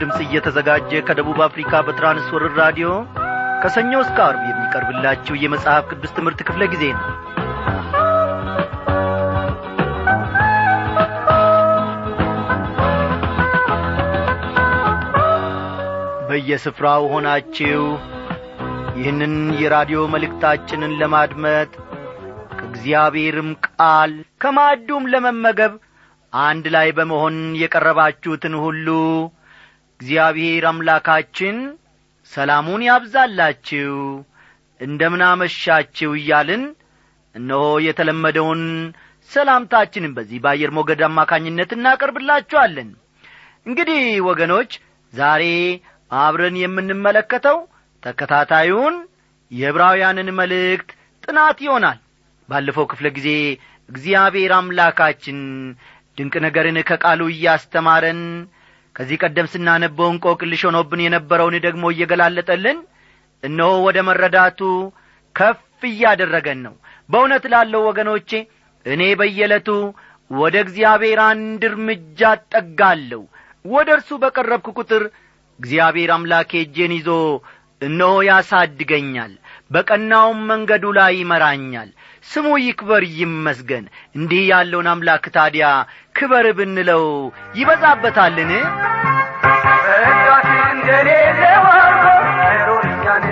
ድምፅ እየተዘጋጀ ከደቡብ አፍሪካ በትራንስወርር ራዲዮ ከሰኞ እስከ አርብ የሚቀርብላችሁ የመጽሐፍ ቅዱስ ትምህርት ክፍለ ጊዜ ነው። በየስፍራው ሆናችሁ ይህንን የራዲዮ መልእክታችንን ለማድመጥ ከእግዚአብሔርም ቃል ከማዕዱም ለመመገብ አንድ ላይ በመሆን የቀረባችሁትን ሁሉ እግዚአብሔር አምላካችን ሰላሙን ያብዛላችሁ። እንደምናመሻችሁ እያልን እነሆ የተለመደውን ሰላምታችንን በዚህ በአየር ሞገድ አማካኝነት እናቀርብላችኋለን። እንግዲህ ወገኖች ዛሬ አብረን የምንመለከተው ተከታታዩን የዕብራውያንን መልእክት ጥናት ይሆናል። ባለፈው ክፍለ ጊዜ እግዚአብሔር አምላካችን ድንቅ ነገርን ከቃሉ እያስተማረን ከዚህ ቀደም ስናነበው እንቆቅልሽ ሆኖብን የነበረውን ደግሞ እየገላለጠልን እነሆ ወደ መረዳቱ ከፍ እያደረገን ነው። በእውነት ላለው ወገኖቼ እኔ በየዕለቱ ወደ እግዚአብሔር አንድ እርምጃ እጠጋለሁ። ወደ እርሱ በቀረብኩ ቁጥር እግዚአብሔር አምላኬ እጄን ይዞ እነሆ ያሳድገኛል በቀናውም መንገዱ ላይ ይመራኛል ስሙ ይክበር ይመስገን። እንዲህ ያለውን አምላክ ታዲያ ክበር ብንለው ይበዛበታልን? እንደሌለ ዋርቶ ሮኛን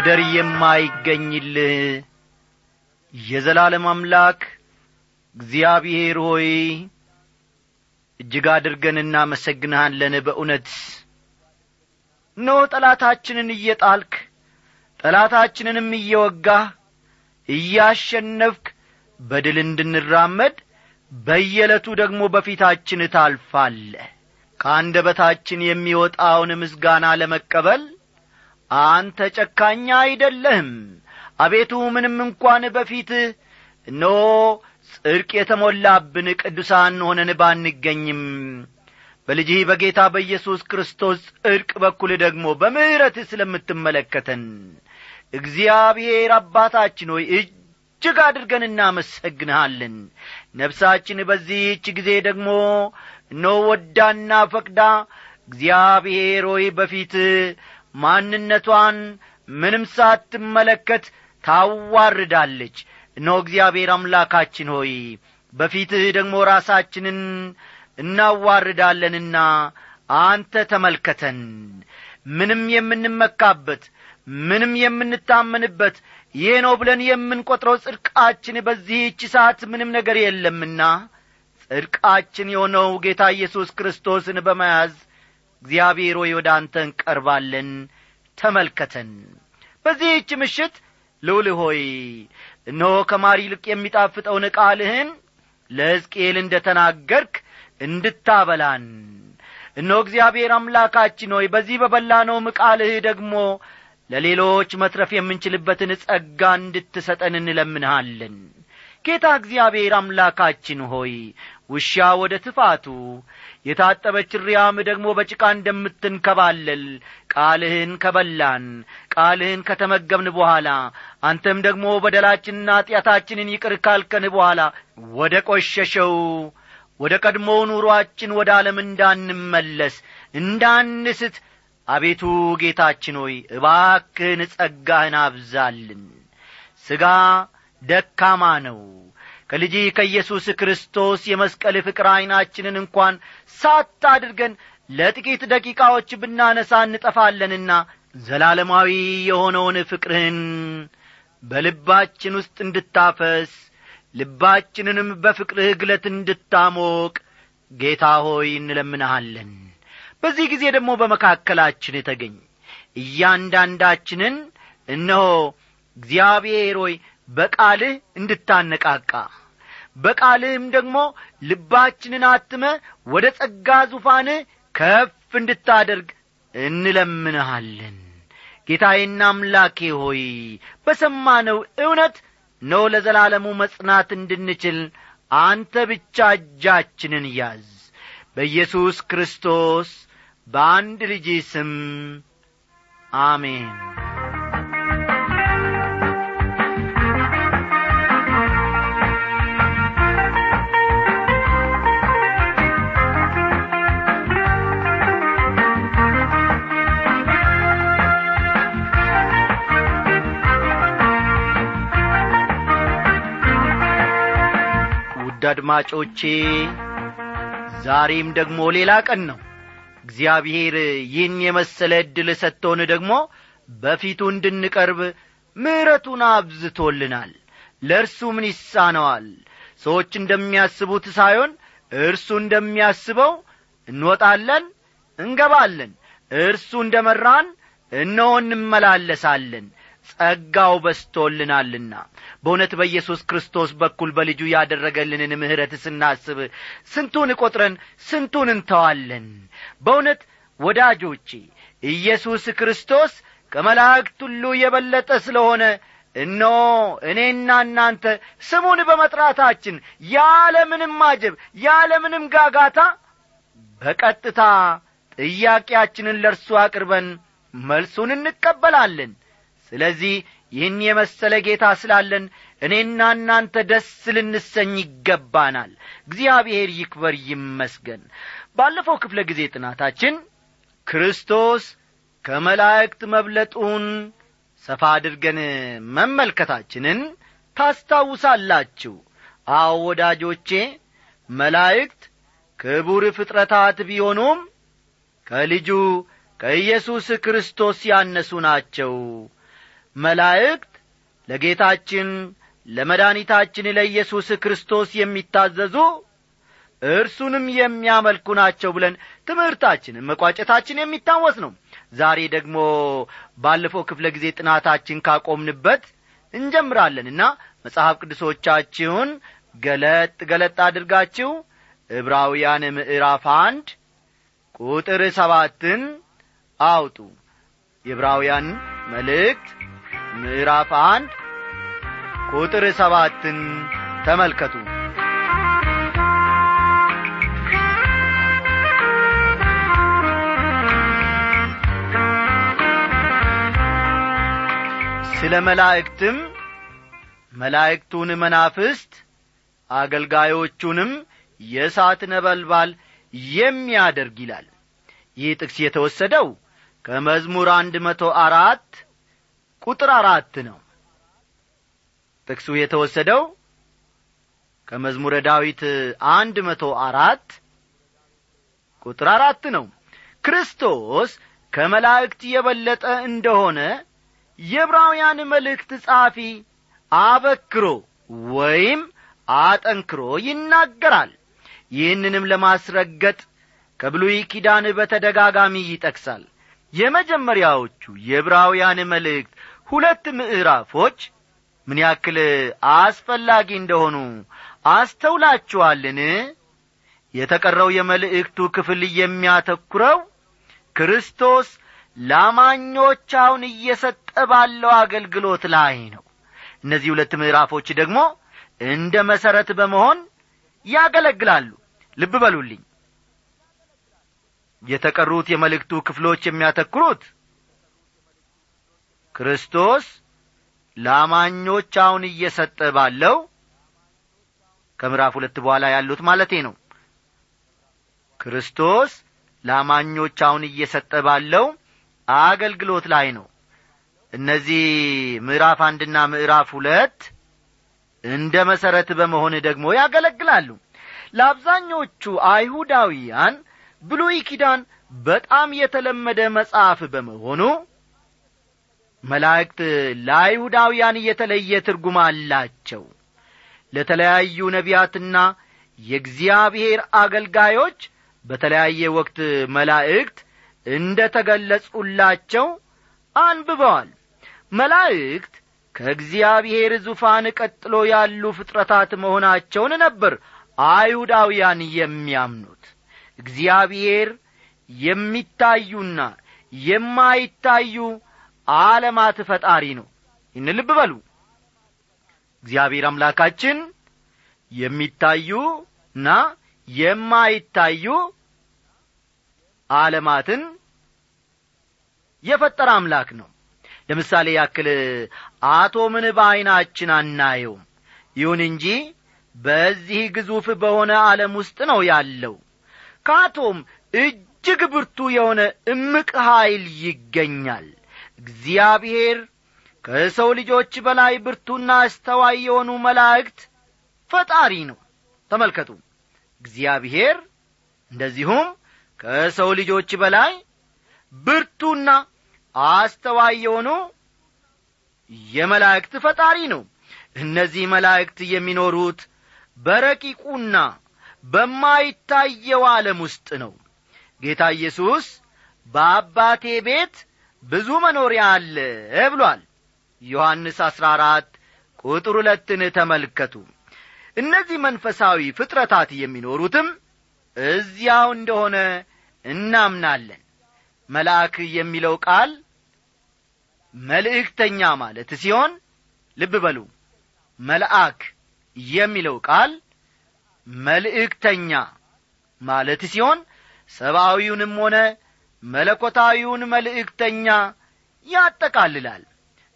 ወደር የማይገኝልህ የዘላለም አምላክ እግዚአብሔር ሆይ እጅግ አድርገን እናመሰግንሃለን። በእውነት እነሆ ጠላታችንን እየጣልክ ጠላታችንንም እየወጋህ እያሸነፍክ በድል እንድንራመድ በየዕለቱ ደግሞ በፊታችን ታልፋለህ። ከአንደበታችን የሚወጣውን ምስጋና ለመቀበል አንተ ጨካኛ አይደለህም። አቤቱ ምንም እንኳን በፊትህ እነሆ ጽድቅ የተሞላብን ቅዱሳን ሆነን ባንገኝም። በልጅህ በጌታ በኢየሱስ ክርስቶስ ጽድቅ በኩል ደግሞ በምሕረትህ ስለምትመለከተን እግዚአብሔር አባታችን ሆይ እጅግ አድርገን እናመሰግንሃለን። ነፍሳችን በዚህች ጊዜ ደግሞ እነሆ ወዳና ፈቅዳ እግዚአብሔር ሆይ በፊትህ ማንነቷን ምንም ሳትመለከት ታዋርዳለች። እነሆ እግዚአብሔር አምላካችን ሆይ በፊትህ ደግሞ ራሳችንን እናዋርዳለንና አንተ ተመልከተን። ምንም የምንመካበት ምንም የምንታመንበት ይህ ነው ብለን የምንቈጥረው ጽድቃችን በዚህች ሰዓት ምንም ነገር የለምና ጽድቃችን የሆነው ጌታ ኢየሱስ ክርስቶስን በመያዝ እግዚአብሔር ሆይ ወደ አንተ እንቀርባለን። ተመልከተን። በዚህች ምሽት ልውል ሆይ እነሆ ከማር ይልቅ የሚጣፍጠውን ቃልህን ለሕዝቅኤል እንደ ተናገርክ እንድታበላን። እነሆ እግዚአብሔር አምላካችን ሆይ በዚህ በበላነውም ቃልህ ደግሞ ለሌሎች መትረፍ የምንችልበትን ጸጋ እንድትሰጠን እንለምንሃለን። ጌታ እግዚአብሔር አምላካችን ሆይ ውሻ ወደ ትፋቱ የታጠበች ሪያም ደግሞ በጭቃ እንደምትንከባለል ቃልህን ከበላን ቃልህን ከተመገብን በኋላ አንተም ደግሞ በደላችንና ኀጢአታችንን ይቅር ካልከን በኋላ ወደ ቈሸሸው ወደ ቀድሞው ኑሮአችን ወደ ዓለም እንዳንመለስ እንዳንስት አቤቱ ጌታችን ሆይ እባክህን ጸጋህን አብዛልን። ሥጋ ደካማ ነው ከልጅ ከኢየሱስ ክርስቶስ የመስቀል ፍቅር ዐይናችንን እንኳን ሳት አድርገን ለጥቂት ደቂቃዎች ብናነሳ እንጠፋለንና ዘላለማዊ የሆነውን ፍቅርህን በልባችን ውስጥ እንድታፈስ ልባችንንም በፍቅርህ ግለት እንድታሞቅ ጌታ ሆይ እንለምንሃለን። በዚህ ጊዜ ደግሞ በመካከላችን ተገኝ። እያንዳንዳችንን እነሆ እግዚአብሔር ሆይ በቃልህ እንድታነቃቃ በቃልህም ደግሞ ልባችንን አትመ ወደ ጸጋ ዙፋንህ ከፍ እንድታደርግ እንለምንሃለን። ጌታዬና አምላኬ ሆይ በሰማነው እውነት ነው ለዘላለሙ መጽናት እንድንችል አንተ ብቻ እጃችንን ያዝ። በኢየሱስ ክርስቶስ በአንድ ልጅ ስም አሜን ውድ አድማጮቼ ዛሬም ደግሞ ሌላ ቀን ነው። እግዚአብሔር ይህን የመሰለ ዕድል ሰጥቶን ደግሞ በፊቱ እንድንቀርብ ምሕረቱን አብዝቶልናል። ለእርሱ ምን ይሳነዋል? ሰዎች እንደሚያስቡት ሳይሆን እርሱ እንደሚያስበው እንወጣለን እንገባለን። እርሱ እንደ መራን እነሆ እንመላለሳለን ጸጋው በስቶልናልና በእውነት በኢየሱስ ክርስቶስ በኩል በልጁ ያደረገልንን ምሕረት ስናስብ ስንቱን ቈጥረን ስንቱን እንተዋለን። በእውነት ወዳጆቼ ኢየሱስ ክርስቶስ ከመላእክት ሁሉ የበለጠ ስለሆነ እነሆ እኔና እናንተ ስሙን በመጥራታችን ያለምንም አጀብ ያለምንም ጋጋታ በቀጥታ ጥያቄያችንን ለእርሱ አቅርበን መልሱን እንቀበላለን ስለዚህ ይህን የመሰለ ጌታ ስላለን እኔና እናንተ ደስ ልንሰኝ ይገባናል። እግዚአብሔር ይክበር ይመስገን። ባለፈው ክፍለ ጊዜ ጥናታችን ክርስቶስ ከመላእክት መብለጡን ሰፋ አድርገን መመልከታችንን ታስታውሳላችሁ። አዎ ወዳጆቼ መላእክት ክቡር ፍጥረታት ቢሆኑም ከልጁ ከኢየሱስ ክርስቶስ ያነሱ ናቸው መላእክት ለጌታችን ለመድኃኒታችን ለኢየሱስ ክርስቶስ የሚታዘዙ እርሱንም የሚያመልኩ ናቸው ብለን ትምህርታችንን መቋጨታችን የሚታወስ ነው። ዛሬ ደግሞ ባለፈው ክፍለ ጊዜ ጥናታችን ካቆምንበት እንጀምራለንና መጽሐፍ ቅዱሶቻችሁን ገለጥ ገለጥ አድርጋችሁ ዕብራውያን ምዕራፍ አንድ ቁጥር ሰባትን አውጡ። የዕብራውያን መልእክት ምዕራፍ አንድ ቁጥር ሰባትን ተመልከቱ። ስለ መላእክትም መላእክቱን መናፍስት አገልጋዮቹንም የእሳት ነበልባል የሚያደርግ ይላል። ይህ ጥቅስ የተወሰደው ከመዝሙር አንድ መቶ አራት ቁጥር አራት ነው። ጥቅሱ የተወሰደው ከመዝሙረ ዳዊት አንድ መቶ አራት ቁጥር አራት ነው። ክርስቶስ ከመላእክት የበለጠ እንደሆነ የዕብራውያን መልእክት ጻፊ አበክሮ ወይም አጠንክሮ ይናገራል። ይህንንም ለማስረገጥ ከብሉይ ኪዳን በተደጋጋሚ ይጠቅሳል። የመጀመሪያዎቹ የዕብራውያን መልእክት ሁለት ምዕራፎች ምን ያክል አስፈላጊ እንደሆኑ አስተውላችኋልን? የተቀረው የመልእክቱ ክፍል የሚያተኩረው ክርስቶስ ላማኞች አሁን እየሰጠ ባለው አገልግሎት ላይ ነው። እነዚህ ሁለት ምዕራፎች ደግሞ እንደ መሠረት በመሆን ያገለግላሉ። ልብ በሉልኝ። የተቀሩት የመልእክቱ ክፍሎች የሚያተኩሩት ክርስቶስ ላማኞች አሁን እየሰጠ ባለው ከምዕራፍ ሁለት በኋላ ያሉት ማለቴ ነው። ክርስቶስ ላማኞች አሁን እየሰጠ ባለው አገልግሎት ላይ ነው። እነዚህ ምዕራፍ አንድና ምዕራፍ ሁለት እንደ መሠረት በመሆን ደግሞ ያገለግላሉ። ለአብዛኞቹ አይሁዳውያን ብሉይ ኪዳን በጣም የተለመደ መጽሐፍ በመሆኑ መላእክት ለአይሁዳውያን የተለየ ትርጉም አላቸው። ለተለያዩ ነቢያትና የእግዚአብሔር አገልጋዮች በተለያየ ወቅት መላእክት እንደ ተገለጹላቸው አንብበዋል። መላእክት ከእግዚአብሔር ዙፋን ቀጥሎ ያሉ ፍጥረታት መሆናቸውን ነበር አይሁዳውያን የሚያምኑት። እግዚአብሔር የሚታዩና የማይታዩ ዓለማት ፈጣሪ ነው። ይህን ልብ በሉ። እግዚአብሔር አምላካችን የሚታዩና የማይታዩ ዓለማትን የፈጠረ አምላክ ነው። ለምሳሌ ያክል አቶምን በዐይናችን አናየውም። ይሁን እንጂ በዚህ ግዙፍ በሆነ ዓለም ውስጥ ነው ያለው። ከአቶም እጅግ ብርቱ የሆነ እምቅ ኀይል ይገኛል እግዚአብሔር ከሰው ልጆች በላይ ብርቱና አስተዋይ የሆኑ መላእክት ፈጣሪ ነው። ተመልከቱ። እግዚአብሔር እንደዚሁም ከሰው ልጆች በላይ ብርቱና አስተዋይ የሆኑ የመላእክት ፈጣሪ ነው። እነዚህ መላእክት የሚኖሩት በረቂቁና በማይታየው ዓለም ውስጥ ነው። ጌታ ኢየሱስ በአባቴ ቤት ብዙ መኖሪያ አለ ብሏል። ዮሐንስ አሥራ አራት ቁጥር ሁለትን ተመልከቱ። እነዚህ መንፈሳዊ ፍጥረታት የሚኖሩትም እዚያው እንደሆነ እናምናለን። መልአክ የሚለው ቃል መልእክተኛ ማለት ሲሆን ልብ በሉ መልአክ የሚለው ቃል መልእክተኛ ማለት ሲሆን ሰብአዊውንም ሆነ መለኮታዊውን መልእክተኛ ያጠቃልላል።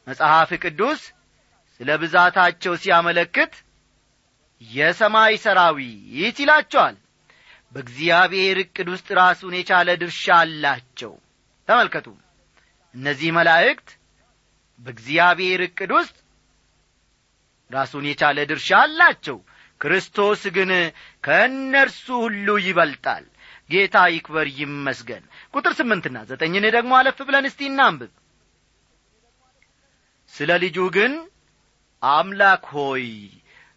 መጽሐፍ ቅዱስ ስለ ብዛታቸው ሲያመለክት የሰማይ ሰራዊት ይላቸዋል። በእግዚአብሔር ዕቅድ ውስጥ ራሱን የቻለ ድርሻ አላቸው። ተመልከቱ። እነዚህ መላእክት በእግዚአብሔር ዕቅድ ውስጥ ራሱን የቻለ ድርሻ አላቸው። ክርስቶስ ግን ከእነርሱ ሁሉ ይበልጣል። ጌታ ይክበር ይመስገን ቁጥር ስምንትና ዘጠኝን ደግሞ አለፍ ብለን እስቲ እናንብብ። ስለ ልጁ ግን አምላክ ሆይ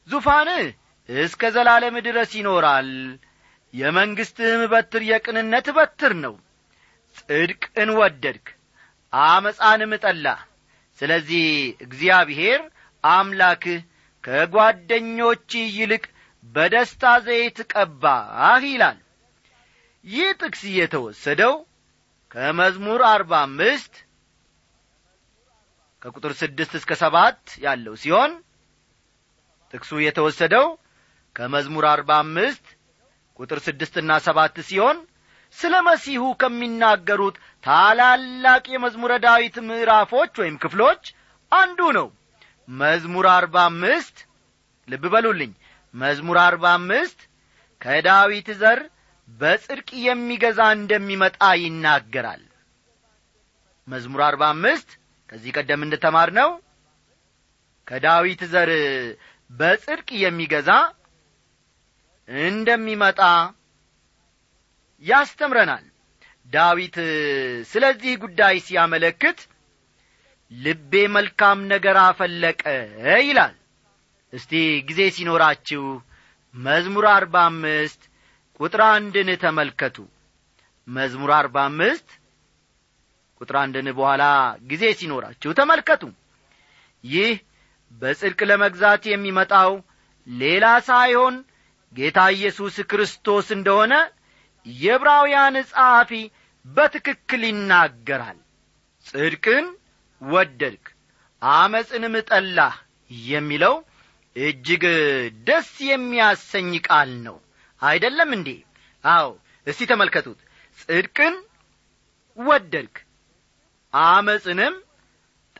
ዙፋንህ እስከ ዘላለም ድረስ ይኖራል። የመንግሥትህም በትር የቅንነት በትር ነው። ጽድቅን ወደድክ አመፃንም ጠላ። ስለዚህ እግዚአብሔር አምላክህ ከጓደኞች ይልቅ በደስታ ዘይት ቀባህ ይላል ይህ ጥቅስ የተወሰደው ከመዝሙር አርባ አምስት ከቁጥር ስድስት እስከ ሰባት ያለው ሲሆን ጥቅሱ የተወሰደው ከመዝሙር አርባ አምስት ቁጥር ስድስትና ሰባት ሲሆን ስለ መሲሁ ከሚናገሩት ታላላቅ የመዝሙረ ዳዊት ምዕራፎች ወይም ክፍሎች አንዱ ነው። መዝሙር አርባ አምስት ልብ በሉልኝ። መዝሙር አርባ አምስት ከዳዊት ዘር በጽድቅ የሚገዛ እንደሚመጣ ይናገራል። መዝሙር አርባ አምስት ከዚህ ቀደም እንደ ተማር ነው ከዳዊት ዘር በጽድቅ የሚገዛ እንደሚመጣ ያስተምረናል። ዳዊት ስለዚህ ጉዳይ ሲያመለክት ልቤ መልካም ነገር አፈለቀ ይላል። እስቲ ጊዜ ሲኖራችሁ መዝሙር አርባ አምስት ቁጥር አንድን ተመልከቱ። መዝሙር አርባ አምስት ቁጥር አንድን በኋላ ጊዜ ሲኖራችሁ ተመልከቱ። ይህ በጽድቅ ለመግዛት የሚመጣው ሌላ ሳይሆን ጌታ ኢየሱስ ክርስቶስ እንደሆነ የዕብራውያን ጸሐፊ በትክክል ይናገራል። ጽድቅን ወደድክ አመፅንም ጠላህ የሚለው እጅግ ደስ የሚያሰኝ ቃል ነው አይደለም እንዴ? አዎ እስቲ ተመልከቱት። ጽድቅን ወደድክ አመፅንም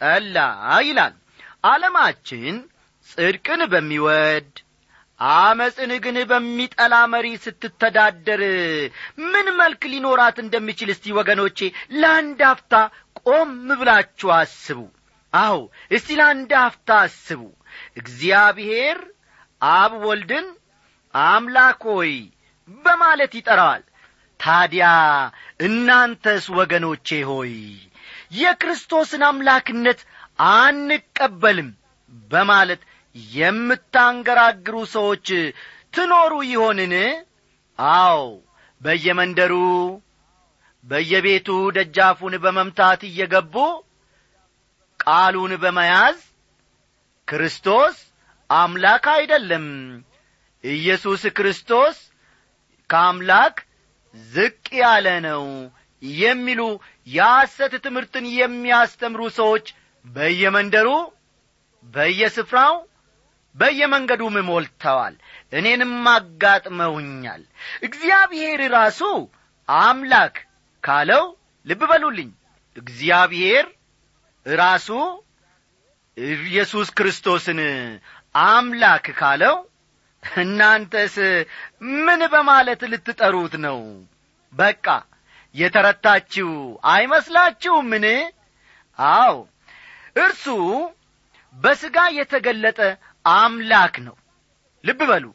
ጠላ ይላል። ዓለማችን ጽድቅን በሚወድ አመፅን ግን በሚጠላ መሪ ስትተዳደር ምን መልክ ሊኖራት እንደሚችል እስቲ ወገኖቼ ለአንድ አፍታ ቆም ብላችሁ አስቡ። አዎ እስቲ ለአንድ አፍታ አስቡ። እግዚአብሔር አብ ወልድን አምላክ ሆይ በማለት ይጠራዋል። ታዲያ እናንተስ ወገኖቼ ሆይ የክርስቶስን አምላክነት አንቀበልም በማለት የምታንገራግሩ ሰዎች ትኖሩ ይሆንን? አዎ በየመንደሩ በየቤቱ ደጃፉን በመምታት እየገቡ ቃሉን በመያዝ ክርስቶስ አምላክ አይደለም ኢየሱስ ክርስቶስ ከአምላክ ዝቅ ያለ ነው የሚሉ የሐሰት ትምህርትን የሚያስተምሩ ሰዎች በየመንደሩ በየስፍራው በየመንገዱም ሞልተዋል። እኔንም አጋጥመውኛል። እግዚአብሔር ራሱ አምላክ ካለው ልብ በሉልኝ። እግዚአብሔር ራሱ ኢየሱስ ክርስቶስን አምላክ ካለው እናንተስ ምን በማለት ልትጠሩት ነው? በቃ የተረታችሁ አይመስላችሁምን? አዎ እርሱ በሥጋ የተገለጠ አምላክ ነው። ልብ በሉ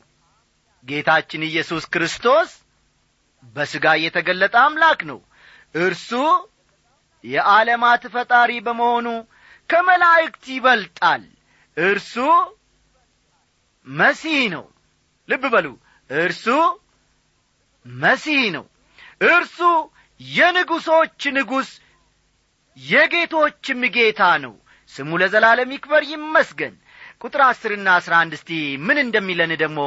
ጌታችን ኢየሱስ ክርስቶስ በሥጋ የተገለጠ አምላክ ነው። እርሱ የዓለማት ፈጣሪ በመሆኑ ከመላእክት ይበልጣል። እርሱ መሲህ ነው ልብ በሉ። እርሱ መሲህ ነው። እርሱ የንጉሶች ንጉሥ የጌቶችም ጌታ ነው። ስሙ ለዘላለም ይክበር ይመስገን። ቁጥር አስርና አስራ አንድ እስቲ ምን እንደሚለን ደግሞ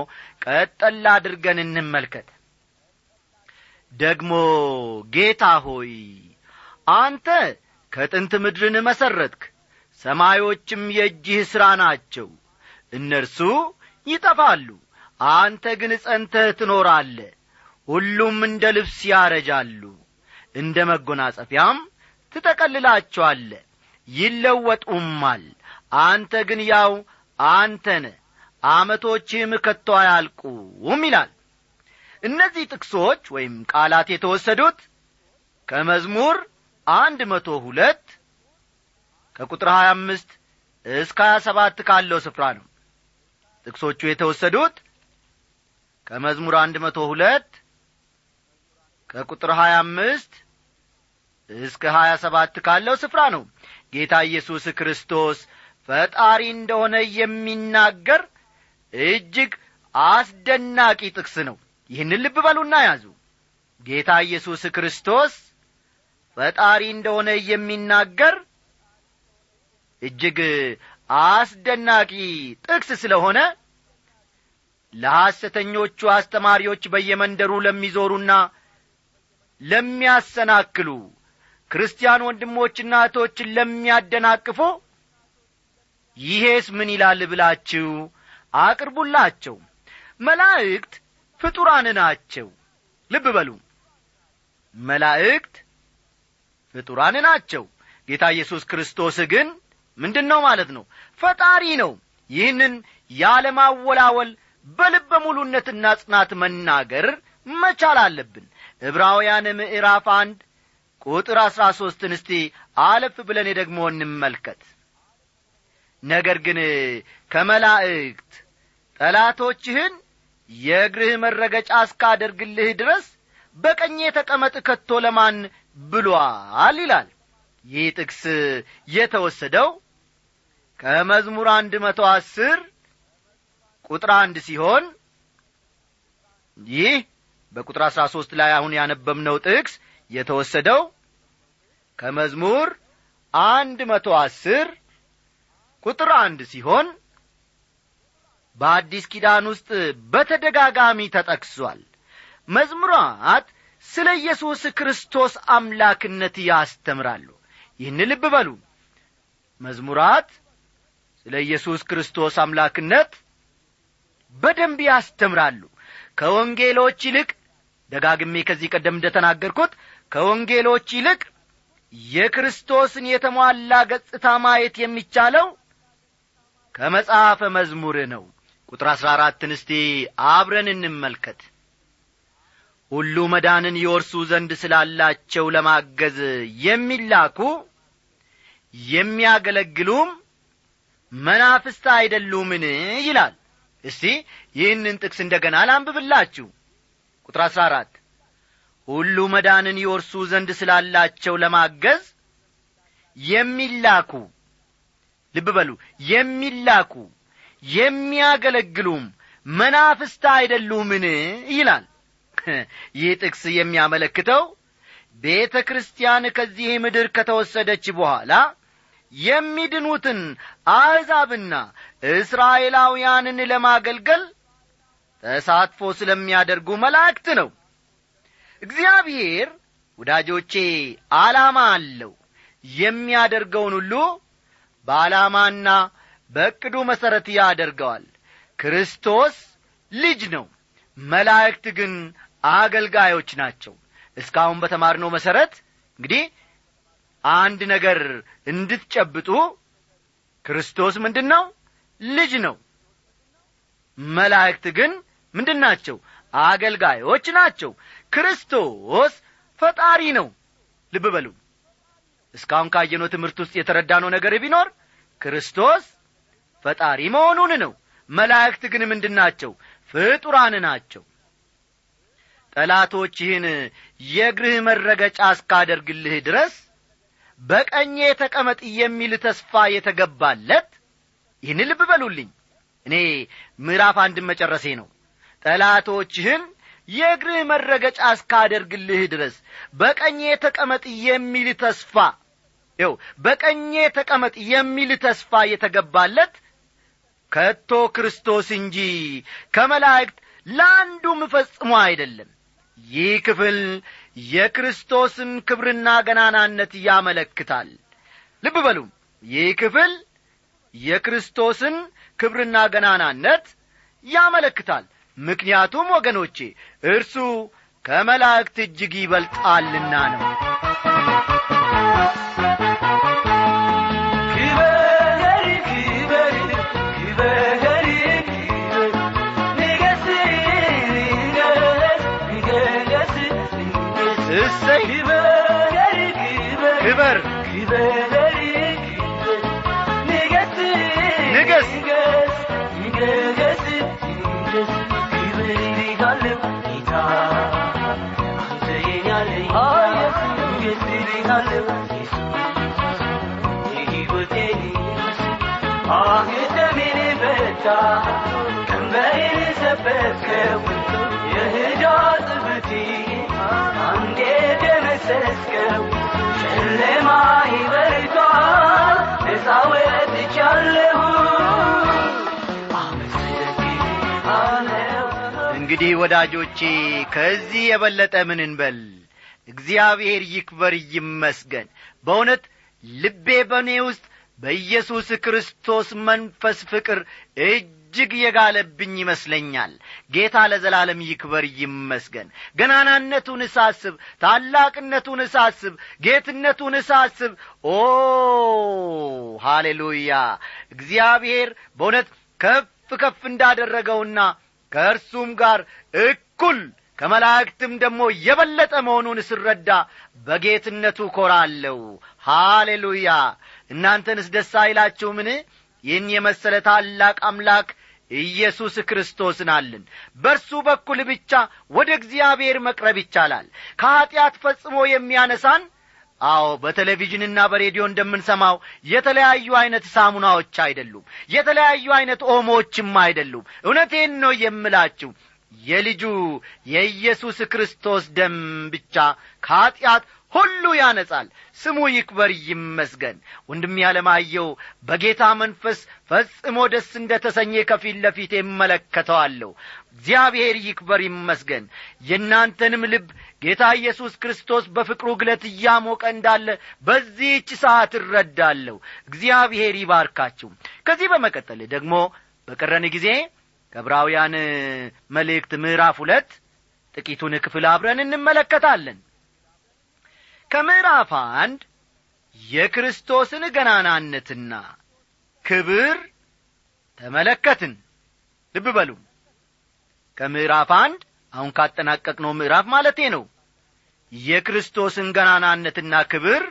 ቀጠላ አድርገን እንመልከት። ደግሞ ጌታ ሆይ አንተ ከጥንት ምድርን መሠረትክ ሰማዮችም የእጅህ ሥራ ናቸው እነርሱ ይጠፋሉ አንተ ግን ጸንተህ ትኖራለ ሁሉም እንደ ልብስ ያረጃሉ እንደ መጐናጸፊያም ትጠቀልላቸዋለ ይለወጡማል። አንተ ግን ያው አንተ ነ አመቶችህም ከቶ አያልቁም ይላል። እነዚህ ጥቅሶች ወይም ቃላት የተወሰዱት ከመዝሙር አንድ መቶ ሁለት ከቁጥር ሀያ አምስት እስከ ሀያ ሰባት ካለው ስፍራ ነው። ጥቅሶቹ የተወሰዱት ከመዝሙር አንድ መቶ ሁለት ከቁጥር ሀያ አምስት እስከ ሀያ ሰባት ካለው ስፍራ ነው። ጌታ ኢየሱስ ክርስቶስ ፈጣሪ እንደሆነ የሚናገር እጅግ አስደናቂ ጥቅስ ነው። ይህንን ልብ በሉና ያዙ። ጌታ ኢየሱስ ክርስቶስ ፈጣሪ እንደሆነ የሚናገር እጅግ አስደናቂ ጥቅስ ስለሆነ ለሐሰተኞቹ አስተማሪዎች በየመንደሩ ለሚዞሩና ለሚያሰናክሉ ክርስቲያን ወንድሞችና እህቶችን ለሚያደናቅፉ ይሄስ ምን ይላል ብላችሁ አቅርቡላቸው። መላእክት ፍጡራን ናቸው። ልብ በሉ። መላእክት ፍጡራን ናቸው። ጌታ ኢየሱስ ክርስቶስ ግን ምንድን ነው ማለት ነው? ፈጣሪ ነው። ይህንን ያለማወላወል በልበ ሙሉነትና ጽናት መናገር መቻል አለብን። ዕብራውያን ምዕራፍ አንድ ቁጥር አሥራ ሦስትን እስቲ አለፍ ብለን ደግሞ እንመልከት። ነገር ግን ከመላእክት ጠላቶችህን የእግርህ መረገጫ እስካደርግልህ ድረስ በቀኜ ተቀመጥ ከቶ ለማን ብሏል ይላል። ይህ ጥቅስ የተወሰደው ከመዝሙር አንድ መቶ አስር ቁጥር አንድ ሲሆን ይህ በቁጥር አሥራ ሦስት ላይ አሁን ያነበብነው ጥቅስ የተወሰደው ከመዝሙር አንድ መቶ አስር ቁጥር አንድ ሲሆን በአዲስ ኪዳን ውስጥ በተደጋጋሚ ተጠቅሷል። መዝሙራት ስለ ኢየሱስ ክርስቶስ አምላክነት ያስተምራሉ። ይህን ልብ በሉ። መዝሙራት ስለ ኢየሱስ ክርስቶስ አምላክነት በደንብ ያስተምራሉ። ከወንጌሎች ይልቅ ደጋግሜ ከዚህ ቀደም እንደ ተናገርኩት ከወንጌሎች ይልቅ የክርስቶስን የተሟላ ገጽታ ማየት የሚቻለው ከመጽሐፈ መዝሙር ነው። ቁጥር አሥራ አራትን እስቲ አብረን እንመልከት። ሁሉ መዳንን ይወርሱ ዘንድ ስላላቸው ለማገዝ የሚላኩ የሚያገለግሉም መናፍስት አይደሉምን? ይላል እስቲ ይህንን ጥቅስ እንደ ገና ላንብብላችሁ። ቁጥር አሥራ አራት ሁሉ መዳንን ይወርሱ ዘንድ ስላላቸው ለማገዝ የሚላኩ ልብ በሉ የሚላኩ የሚያገለግሉም መናፍስት አይደሉምን? ይላል። ይህ ጥቅስ የሚያመለክተው ቤተ ክርስቲያን ከዚህ ምድር ከተወሰደች በኋላ የሚድኑትን አሕዛብና እስራኤላውያንን ለማገልገል ተሳትፎ ስለሚያደርጉ መላእክት ነው። እግዚአብሔር ወዳጆቼ ዓላማ አለው። የሚያደርገውን ሁሉ በዓላማና በዕቅዱ መሠረት ያደርገዋል። ክርስቶስ ልጅ ነው። መላእክት ግን አገልጋዮች ናቸው። እስካሁን በተማርነው መሠረት እንግዲህ አንድ ነገር እንድትጨብጡ ክርስቶስ ምንድን ነው ልጅ ነው። መላእክት ግን ምንድን ናቸው አገልጋዮች ናቸው። ክርስቶስ ፈጣሪ ነው። ልብ በሉ። እስካሁን ካየነው ትምህርት ውስጥ የተረዳነው ነገር ቢኖር ክርስቶስ ፈጣሪ መሆኑን ነው። መላእክት ግን ምንድን ናቸው ፍጡራን ናቸው። ጠላቶችህን የእግርህ መረገጫ እስካደርግልህ ድረስ በቀኜ ተቀመጥ የሚል ተስፋ የተገባለት? ይህን ልብ በሉልኝ። እኔ ምዕራፍ አንድን መጨረሴ ነው። ጠላቶችህን የእግርህ መረገጫ እስካደርግልህ ድረስ በቀኜ ተቀመጥ የሚል ተስፋ ው በቀኜ ተቀመጥ የሚል ተስፋ የተገባለት ከቶ ክርስቶስ እንጂ ከመላእክት ለአንዱም ፈጽሞ አይደለም። ይህ ክፍል የክርስቶስን ክብርና ገናናነት ያመለክታል። ልብ በሉ ይህ ክፍል የክርስቶስን ክብርና ገናናነት ያመለክታል። ምክንያቱም ወገኖቼ እርሱ ከመላእክት እጅግ ይበልጣልና ነው እንግዲህ ወዳጆቼ ከዚህ የበለጠ ምን እንበል እግዚአብሔር ይክበር ይመስገን። በእውነት ልቤ በእኔ ውስጥ በኢየሱስ ክርስቶስ መንፈስ ፍቅር እጅግ የጋለብኝ ይመስለኛል። ጌታ ለዘላለም ይክበር ይመስገን። ገናናነቱን እሳስብ ታላቅነቱን እሳስብ ጌትነቱን እሳስብ ኦ ሃሌሉያ! እግዚአብሔር በእውነት ከፍ ከፍ እንዳደረገውና ከእርሱም ጋር እኩል ከመላእክትም ደግሞ የበለጠ መሆኑን ስረዳ በጌትነቱ ኮራለሁ ሃሌሉያ! እናንተንስ ደስ አይላችሁምን? ይህን የመሰለ ታላቅ አምላክ ኢየሱስ ክርስቶስን አለን። በእርሱ በኩል ብቻ ወደ እግዚአብሔር መቅረብ ይቻላል። ከኀጢአት ፈጽሞ የሚያነሳን? አዎ በቴሌቪዥንና በሬዲዮ እንደምንሰማው የተለያዩ አይነት ሳሙናዎች አይደሉም የተለያዩ አይነት ኦሞዎችም አይደሉም። እውነቴን ነው የምላችሁ የልጁ የኢየሱስ ክርስቶስ ደም ብቻ ከኀጢአት ሁሉ ያነጻል። ስሙ ይክበር ይመስገን። ወንድም ያለማየው በጌታ መንፈስ ፈጽሞ ደስ እንደ ተሰኘ ከፊት ለፊት የመለከተዋለሁ እግዚአብሔር ይክበር ይመስገን። የእናንተንም ልብ ጌታ ኢየሱስ ክርስቶስ በፍቅሩ ግለት እያሞቀ እንዳለ በዚህች ሰዓት እረዳለሁ። እግዚአብሔር ይባርካችሁ። ከዚህ በመቀጠል ደግሞ በቀረን ጊዜ ከዕብራውያን መልእክት ምዕራፍ ሁለት ጥቂቱን ክፍል አብረን እንመለከታለን። ከምዕራፍ አንድ የክርስቶስን ገናናነትና ክብር ተመለከትን። ልብ በሉ። ከምዕራፍ አንድ አሁን ካጠናቀቅነው ምዕራፍ ማለቴ ነው። የክርስቶስን ገናናነትና ክብር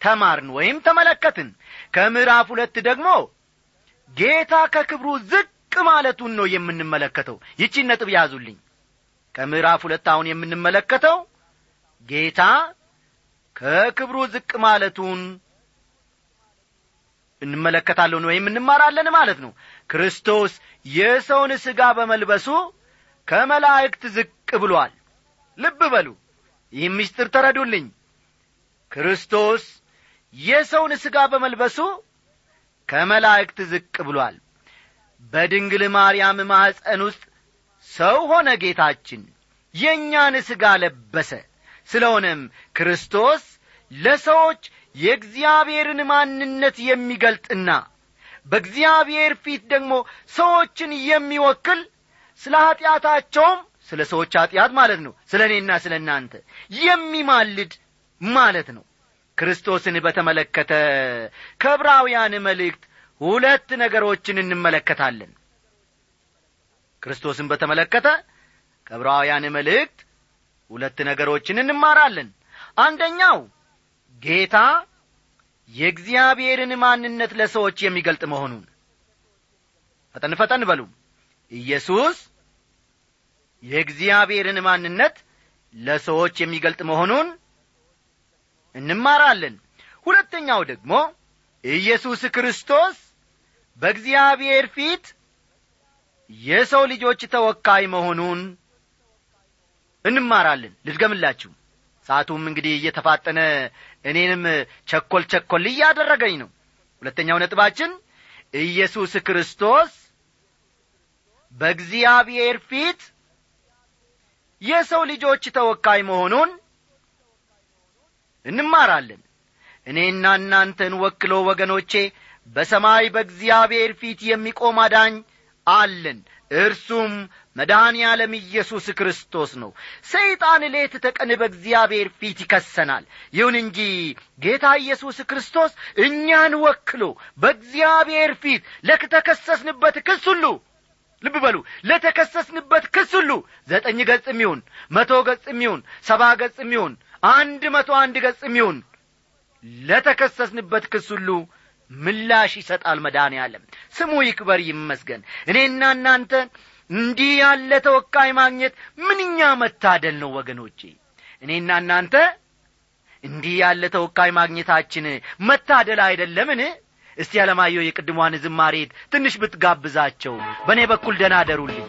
ተማርን ወይም ተመለከትን። ከምዕራፍ ሁለት ደግሞ ጌታ ከክብሩ ዝቅ ማለቱን ነው የምንመለከተው። ይቺን ነጥብ ያዙልኝ። ከምዕራፍ ሁለት አሁን የምንመለከተው ጌታ ከክብሩ ዝቅ ማለቱን እንመለከታለን ወይም እንማራለን ማለት ነው። ክርስቶስ የሰውን ሥጋ በመልበሱ ከመላእክት ዝቅ ብሏል። ልብ በሉ። ይህም ምስጢር ተረዱልኝ። ክርስቶስ የሰውን ሥጋ በመልበሱ ከመላእክት ዝቅ ብሏል በድንግል ማርያም ማኅፀን ውስጥ ሰው ሆነ ጌታችን የእኛን ሥጋ ለበሰ። ስለሆነም ክርስቶስ ለሰዎች የእግዚአብሔርን ማንነት የሚገልጥና በእግዚአብሔር ፊት ደግሞ ሰዎችን የሚወክል ስለ ኀጢአታቸውም ስለ ሰዎች ኀጢአት ማለት ነው ስለ እኔና ስለ እናንተ የሚማልድ ማለት ነው። ክርስቶስን በተመለከተ ከዕብራውያን መልእክት ሁለት ነገሮችን እንመለከታለን። ክርስቶስን በተመለከተ ከዕብራውያን መልእክት ሁለት ነገሮችን እንማራለን። አንደኛው ጌታ የእግዚአብሔርን ማንነት ለሰዎች የሚገልጥ መሆኑን። ፈጠን ፈጠን በሉ። ኢየሱስ የእግዚአብሔርን ማንነት ለሰዎች የሚገልጥ መሆኑን እንማራለን። ሁለተኛው ደግሞ ኢየሱስ ክርስቶስ በእግዚአብሔር ፊት የሰው ልጆች ተወካይ መሆኑን እንማራለን። ልድገምላችሁ ሰዓቱም እንግዲህ እየተፋጠነ እኔንም ቸኰል ቸኰል እያደረገኝ ነው። ሁለተኛው ነጥባችን ኢየሱስ ክርስቶስ በእግዚአብሔር ፊት የሰው ልጆች ተወካይ መሆኑን እንማራለን። እኔና እናንተን ወክሎ ወገኖቼ በሰማይ በእግዚአብሔር ፊት የሚቆም አዳኝ አለን። እርሱም መድኃኔ ዓለም ኢየሱስ ክርስቶስ ነው። ሰይጣን ሌት ተቀን በእግዚአብሔር ፊት ይከሰናል። ይሁን እንጂ ጌታ ኢየሱስ ክርስቶስ እኛን ወክሎ በእግዚአብሔር ፊት ለተከሰስንበት ክስ ሁሉ ልብ በሉ ለተከሰስንበት ክስ ሁሉ ዘጠኝ ገጽ የሚሆን መቶ ገጽ የሚሆን ሰባ ገጽ የሚሆን አንድ መቶ አንድ ገጽ የሚሆን ለተከሰስንበት ክስ ሁሉ ምላሽ ይሰጣል መድኃኔ ዓለም ስሙ ይክበር ይመስገን። እኔና እናንተ እንዲህ ያለ ተወካይ ማግኘት ምንኛ መታደል ነው ወገኖቼ። እኔና እናንተ እንዲህ ያለ ተወካይ ማግኘታችን መታደል አይደለምን? እስቲ ያለማየው የቅድሟን ዝማሬት ትንሽ ብትጋብዛቸው። በእኔ በኩል ደናደሩልኝ